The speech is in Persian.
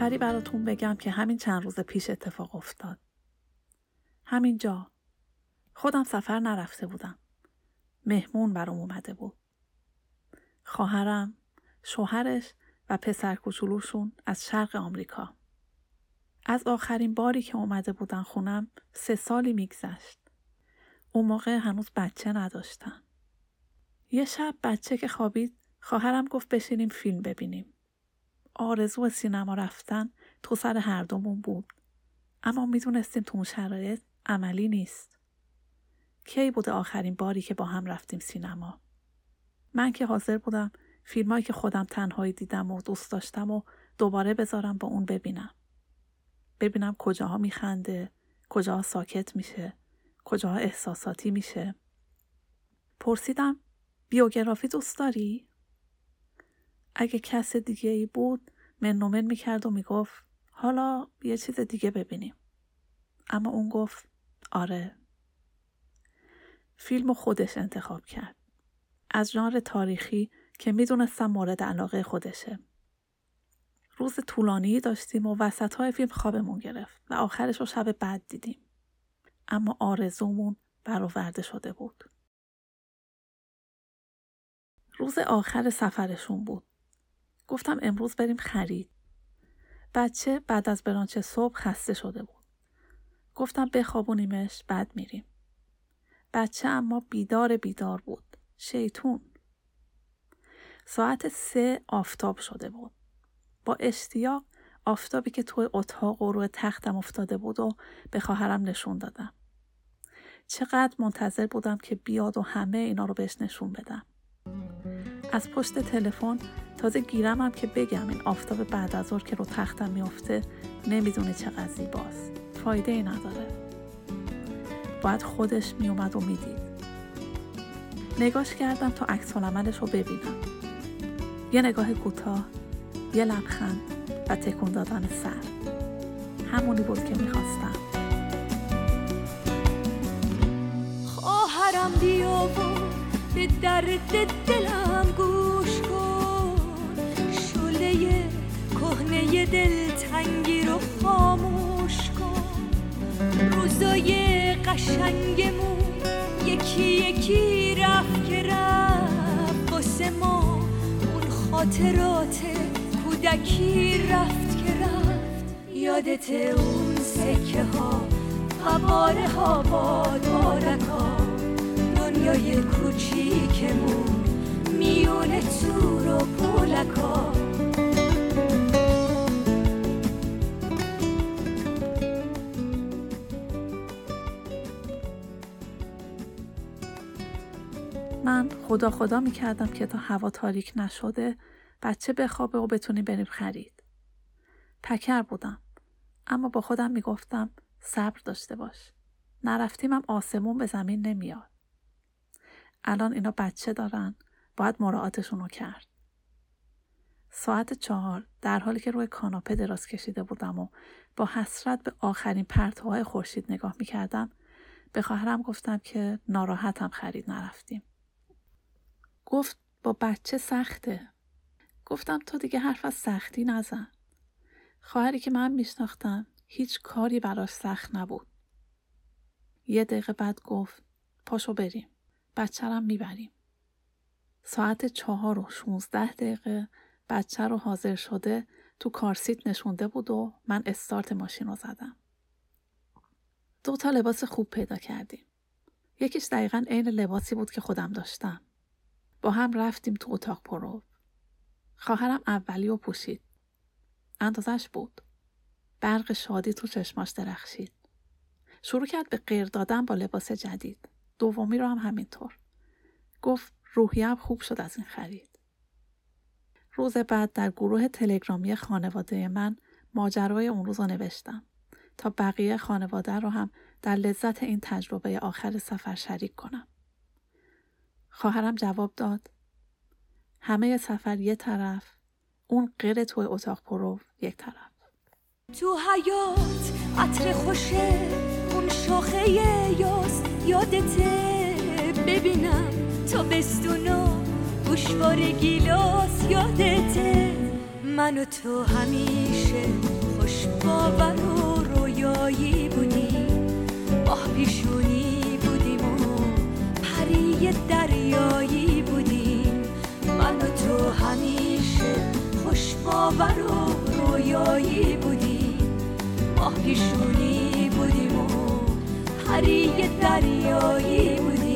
سفری براتون بگم که همین چند روز پیش اتفاق افتاد. همینجا. خودم سفر نرفته بودم. مهمون برام اومده بود. خواهرم، شوهرش و پسر کوچولوشون از شرق آمریکا. از آخرین باری که اومده بودن خونم سه سالی میگذشت. اون موقع هنوز بچه نداشتن. یه شب بچه که خوابید خواهرم گفت بشینیم فیلم ببینیم. آرزو سینما رفتن تو سر هر دومون بود. اما می‌دونستیم تو اون شرایط عملی نیست. کی بوده آخرین باری که با هم رفتیم سینما؟ من که حاضر بودم فیلمایی که خودم تنهایی دیدم و دوست داشتم و دوباره بذارم با اون ببینم. ببینم کجاها میخنده، کجاها ساکت میشه، کجاها احساساتی میشه. پرسیدم بیوگرافی دوست داری؟ اگه کس دیگه ای بود منومن می‌کرد و می‌گفت حالا یه چیز دیگه ببینیم. اما اون گفت آره. فیلم خودش انتخاب کرد. از ژانر تاریخی که می‌دونستم مورد علاقه خودشه. روز طولانی داشتیم و وسط های فیلم خوابمون گرفت و آخرش رو شب بعد دیدیم. اما آرزومون برآورده شده بود. روز آخر سفرشون بود. گفتم امروز بریم خرید. بچه بعد از برانچ صبح خسته شده بود. گفتم بخوابونیمش بعد میریم. بچه اما بیدار بیدار بود. شیطون. ساعت سه آفتاب شده بود. با اشتیاق آفتابی که توی اتاق و روی تختم افتاده بود و به خواهرم نشون دادم. چقدر منتظر بودم که بیاد و همه اینا رو بهش نشون بدم. از پشت تلفن تازه گیرم هم که بگم این آفتاب بعد از که رو تختم میافته نمی‌دونه چقدر زیباست. فایده ای نداره. باید خودش میومد و می‌دید. نگاش کردم تا عکس رو ببینم. یه نگاه کوتاه یه لبخند و تکون دادن سر همونی بود که می‌خواستم خواهرم بیا به درد دلم گوش کهنه دلتنگی رو خاموش کن. روزای قشنگمون یکی یکی رفت که رفت. واسه ما اون خاطرات کودکی رفت که رفت. یادت اون سکه ها قماره ها بادارک ها دنیای کوچیکمون من خدا خدا می‌کردم که تا هوا تاریک نشده بچه بخوابه و بتونیم بریم خرید. پکر بودم. اما با خودم می‌گفتم صبر داشته باش. نرفتیمم آسمون به زمین نمیاد. الان اینا بچه دارن. باید مراعاتشون رو کرد. ساعت چهار در حالی که روی کاناپه دراز کشیده بودم و با حسرت به آخرین پرتوهای خورشید نگاه می‌کردم به خواهرم گفتم که ناراحتم خرید نرفتیم. گفت با بچه سخته. گفتم تو دیگه حرف از سختی نزن. خواهری که من میشناختم هیچ کاری براش سخت نبود. یه دقیقه بعد گفت پاشو بریم. بچه می‌بریم. ساعت چهار و شونزده دقیقه بچه رو حاضر شده تو کارسیت نشونده بود و من استارت ماشین رو زدم. دو تا لباس خوب پیدا کردیم. یکیش دقیقا عین لباسی بود که خودم داشتم. با هم رفتیم تو اتاق پرو. خواهرم اولی و پوشید. اندازش بود. برق شادی تو چشماش درخشید. شروع کرد به غیر دادن با لباس جدید. دومی رو هم همینطور. گفت روحیم خوب شد از این خرید. روز بعد در گروه تلگرامی خانواده من ماجرای اون روز رو نوشتم تا بقیه خانواده رو هم در لذت این تجربه آخر سفر شریک کنم. خواهرم جواب داد. همه سفر یه طرف اون غیر توی اتاق پرو یک طرف. تو حیات عطر خوشه اون شاخه یاس یادته ببینم. تا بستونا گوشوار گیلاس یادته من و تو همیشه باور و رویایی بودیم ماه پیشونی بودیم و پری دریایی بودیم